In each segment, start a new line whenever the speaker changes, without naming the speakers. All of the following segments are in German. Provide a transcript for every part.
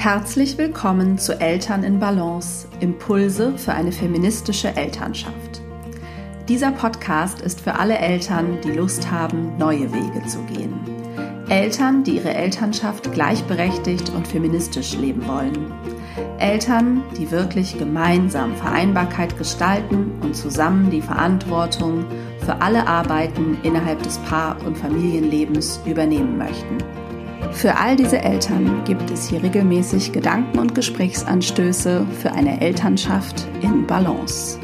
Herzlich willkommen zu Eltern in Balance, Impulse für eine feministische Elternschaft. Dieser Podcast ist für alle Eltern, die Lust haben, neue Wege zu gehen. Eltern, die ihre Elternschaft gleichberechtigt und feministisch leben wollen. Eltern, die wirklich gemeinsam Vereinbarkeit gestalten und zusammen die Verantwortung für alle Arbeiten innerhalb des Paar- und Familienlebens übernehmen möchten. Für all diese Eltern gibt es hier regelmäßig Gedanken und Gesprächsanstöße für eine Elternschaft in Balance.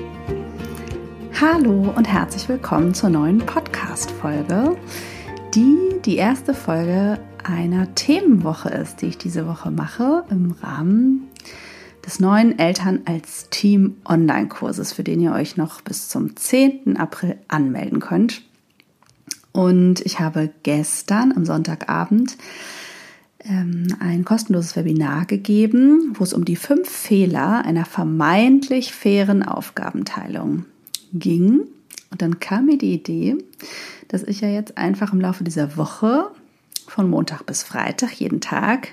Hallo und herzlich willkommen zur neuen Podcast-Folge, die die erste Folge einer Themenwoche ist, die ich diese Woche mache im Rahmen des neuen Eltern als Team Online-Kurses, für den ihr euch noch bis zum 10. April anmelden könnt. Und ich habe gestern am Sonntagabend ähm, ein kostenloses Webinar gegeben, wo es um die fünf Fehler einer vermeintlich fairen Aufgabenteilung ging. Und dann kam mir die Idee, dass ich ja jetzt einfach im Laufe dieser Woche von Montag bis Freitag jeden Tag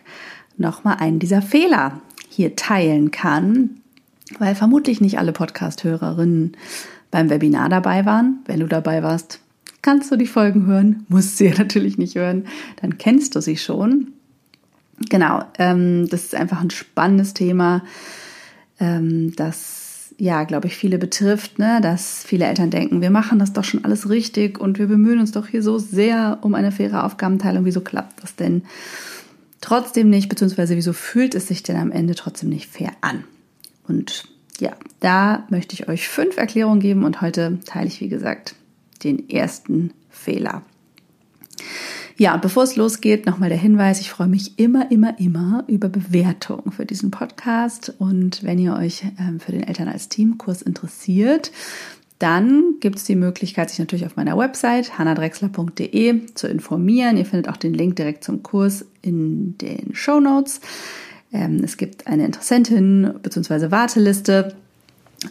nochmal einen dieser Fehler hier teilen kann, weil vermutlich nicht alle Podcast-Hörerinnen beim Webinar dabei waren. Wenn du dabei warst, kannst du die Folgen hören, musst sie ja natürlich nicht hören, dann kennst du sie schon. Genau, ähm, das ist einfach ein spannendes Thema, ähm, das ja, glaube ich, viele betrifft, ne? dass viele Eltern denken, wir machen das doch schon alles richtig und wir bemühen uns doch hier so sehr um eine faire Aufgabenteilung. Wieso klappt das denn trotzdem nicht, beziehungsweise wieso fühlt es sich denn am Ende trotzdem nicht fair an? Und ja, da möchte ich euch fünf Erklärungen geben und heute teile ich, wie gesagt, den ersten Fehler. Ja, bevor es losgeht, nochmal der Hinweis, ich freue mich immer, immer, immer über Bewertungen für diesen Podcast. Und wenn ihr euch ähm, für den Eltern als Teamkurs interessiert, dann gibt es die Möglichkeit, sich natürlich auf meiner Website hannadrexler.de zu informieren. Ihr findet auch den Link direkt zum Kurs in den Show Notes. Ähm, es gibt eine Interessentin bzw. Warteliste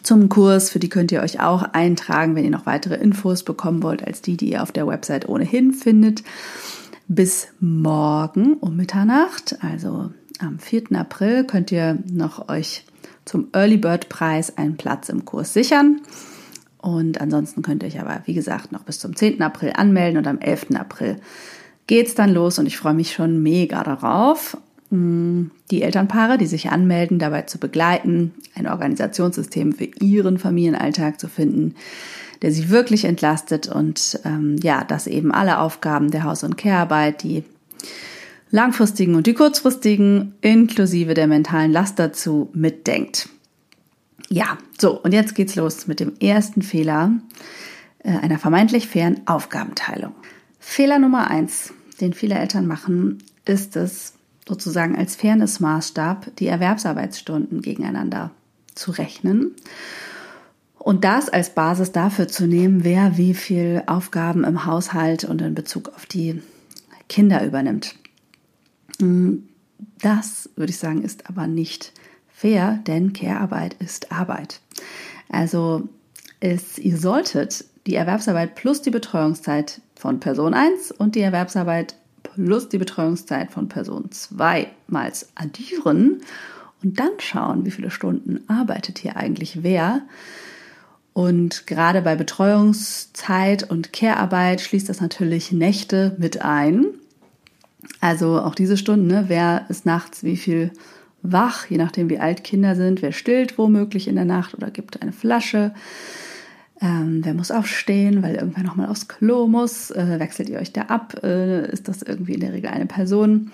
zum Kurs. Für die könnt ihr euch auch eintragen, wenn ihr noch weitere Infos bekommen wollt, als die, die ihr auf der Website ohnehin findet. Bis morgen um Mitternacht, also am 4. April, könnt ihr noch euch zum Early Bird Preis einen Platz im Kurs sichern. Und ansonsten könnt ihr euch aber, wie gesagt, noch bis zum 10. April anmelden und am 11. April geht's dann los und ich freue mich schon mega darauf die Elternpaare, die sich anmelden, dabei zu begleiten, ein Organisationssystem für ihren Familienalltag zu finden, der sie wirklich entlastet und ähm, ja, dass eben alle Aufgaben der Haus- und Care-Arbeit, die langfristigen und die kurzfristigen, inklusive der mentalen Last dazu mitdenkt. Ja, so, und jetzt geht's los mit dem ersten Fehler äh, einer vermeintlich fairen Aufgabenteilung. Fehler Nummer eins, den viele Eltern machen, ist es, sozusagen als Fairness-Maßstab die Erwerbsarbeitsstunden gegeneinander zu rechnen und das als Basis dafür zu nehmen, wer wie viel Aufgaben im Haushalt und in Bezug auf die Kinder übernimmt. Das, würde ich sagen, ist aber nicht fair, denn Care-Arbeit ist Arbeit. Also es, ihr solltet die Erwerbsarbeit plus die Betreuungszeit von Person 1 und die Erwerbsarbeit plus die Betreuungszeit von Person 2 mal addieren und dann schauen, wie viele Stunden arbeitet hier eigentlich wer. Und gerade bei Betreuungszeit und Care-Arbeit schließt das natürlich Nächte mit ein. Also auch diese Stunden, ne? wer ist nachts wie viel wach, je nachdem wie alt Kinder sind, wer stillt womöglich in der Nacht oder gibt eine Flasche. Ähm, wer muss aufstehen, weil irgendwer nochmal aufs Klo muss? Äh, wechselt ihr euch da ab? Äh, ist das irgendwie in der Regel eine Person?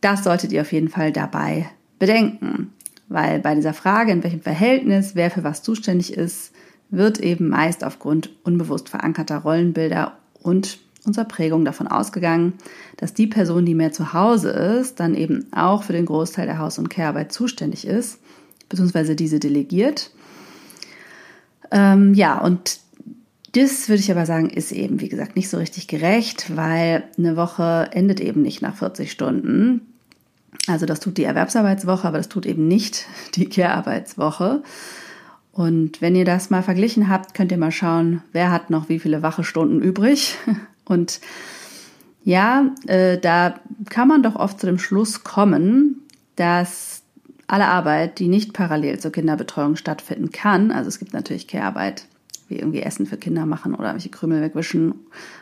Das solltet ihr auf jeden Fall dabei bedenken, weil bei dieser Frage, in welchem Verhältnis wer für was zuständig ist, wird eben meist aufgrund unbewusst verankerter Rollenbilder und unserer Prägung davon ausgegangen, dass die Person, die mehr zu Hause ist, dann eben auch für den Großteil der Haus- und Care-Arbeit zuständig ist, beziehungsweise diese delegiert ähm, ja, und das würde ich aber sagen, ist eben, wie gesagt, nicht so richtig gerecht, weil eine Woche endet eben nicht nach 40 Stunden. Also das tut die Erwerbsarbeitswoche, aber das tut eben nicht die Care-Arbeitswoche. Und wenn ihr das mal verglichen habt, könnt ihr mal schauen, wer hat noch wie viele wache Stunden übrig. Und ja, äh, da kann man doch oft zu dem Schluss kommen, dass alle Arbeit, die nicht parallel zur Kinderbetreuung stattfinden kann, also es gibt natürlich Care-Arbeit, wie irgendwie Essen für Kinder machen oder welche Krümel wegwischen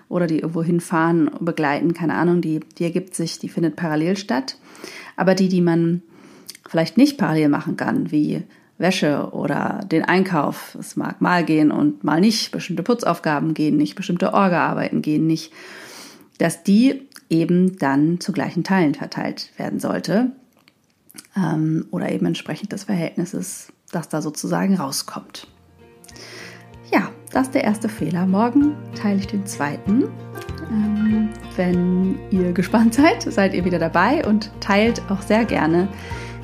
oder die irgendwo hinfahren, begleiten, keine Ahnung, die, die ergibt sich, die findet parallel statt. Aber die, die man vielleicht nicht parallel machen kann, wie Wäsche oder den Einkauf, es mag mal gehen und mal nicht, bestimmte Putzaufgaben gehen nicht, bestimmte Orga-Arbeiten gehen nicht, dass die eben dann zu gleichen Teilen verteilt werden sollte ähm, oder eben entsprechend des Verhältnisses, das da sozusagen rauskommt. Ja, das ist der erste Fehler. Morgen teile ich den zweiten. Ähm, wenn ihr gespannt seid, seid ihr wieder dabei und teilt auch sehr gerne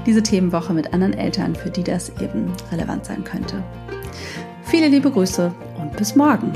diese Themenwoche mit anderen Eltern, für die das eben relevant sein könnte. Viele liebe Grüße und bis morgen.